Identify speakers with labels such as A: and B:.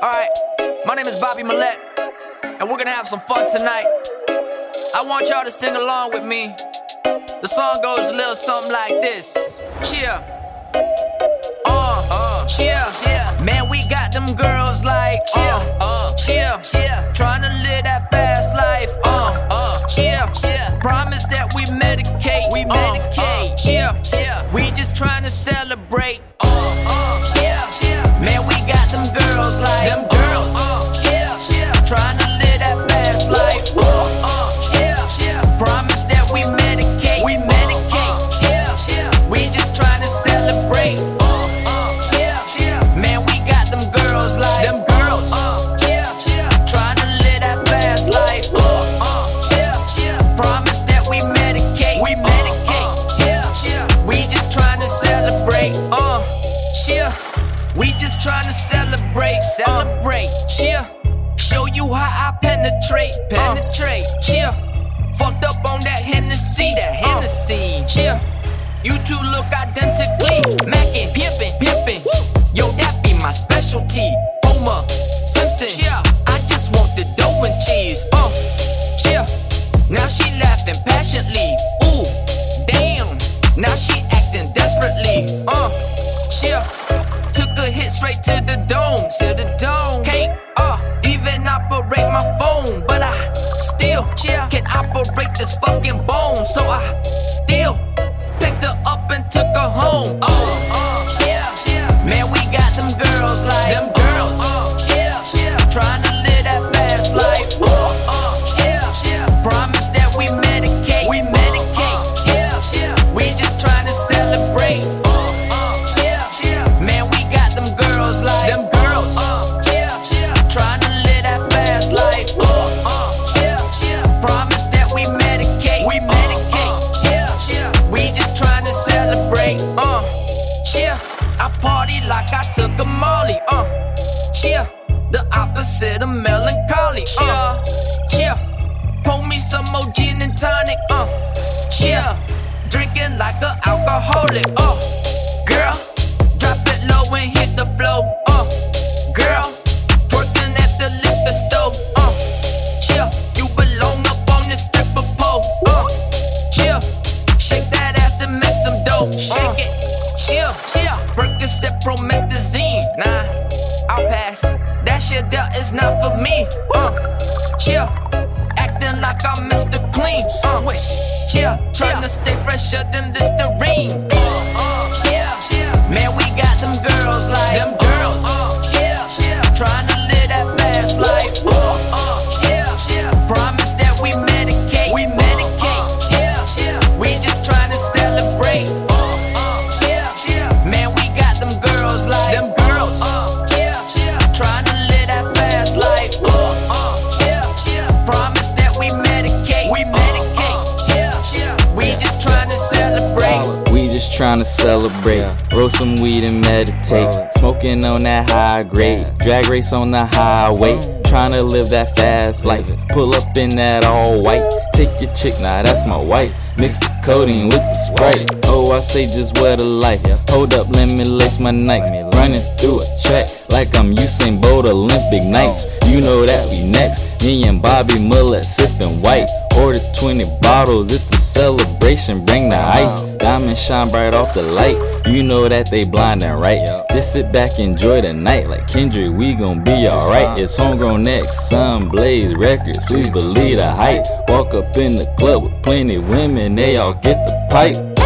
A: Alright, my name is Bobby Millette, and we're gonna have some fun tonight. I want y'all to sing along with me. The song goes a little something like this. Cheer. Uh, uh, cheer, cheer. Man, we got them girls like cheer, uh, cheer, cheer. Trying to live that fast life, uh, uh, cheer, cheer. Promise that we medicate, we medicate, uh, cheer, cheer. We just trying to celebrate, celebrate, celebrate, cheer. Show you how I penetrate, penetrate, cheer. Fucked up on that Hennessy, that Hennessy, cheer. You two look identically, mackin', pimpin', pimpin'. Yo, that be my specialty. Homer Simpson, cheer. I just want the dough and cheese, uh, cheer. Now she laughing passionately, ooh, damn. Now she acting desperately, uh, cheer. Straight to the dome, to the dome. Can't uh even operate my phone, but I still. Can operate this fucking bone, so I still picked her up and took her home. Uh, cheer, cheer. Man, we got them girls like cheer. I party like I took a Molly. Uh, cheer. The opposite of melancholy. Uh, cheer. Pour me some more gin and tonic. Uh, cheer. Drinking like a alcoholic. Uh, girl, drop it low and hit the flow. Uh, girl, twerking at the liquor store. Uh, you belong up on this stripper pole. Uh, shake that ass and make some dough. Shake chill. Percocet, promethazine. Nah, I'll pass. That shit there is not for me. Uh, chill, acting like I'm Mr. Clean. Uh, chill, trying to stay fresher than Listerine. Uh, uh, chill, chill. Man, we got them girls like them girls. Uh, chill, chill. Trying to live that fast life. Uh, uh, chill, chill. Promise that we We to celebrate.
B: Roll some weed and meditate. Smoking on that high grade. Drag race on the highway. Tryna live that fast life. Pull up in that all white. Take your chick, nah, that's my wife. Mix the codeine with the sprite. Oh, I say just what a life. Hold up, let me lace my nights. Running through a track like I'm Usain Bolt Olympic nights. You know that we next. Me and Bobby Millette sipping white. Order 20 bottles, it's a celebration. Bring the ice. Diamonds shine bright off the light. You know that they blinding, right? Just sit back, enjoy the night. Like Kendrick, we gon' be alright. It's homegrown next, Sun Blaze Records. Please believe the hype. Walk up in the club with plenty women, they all get the pipe.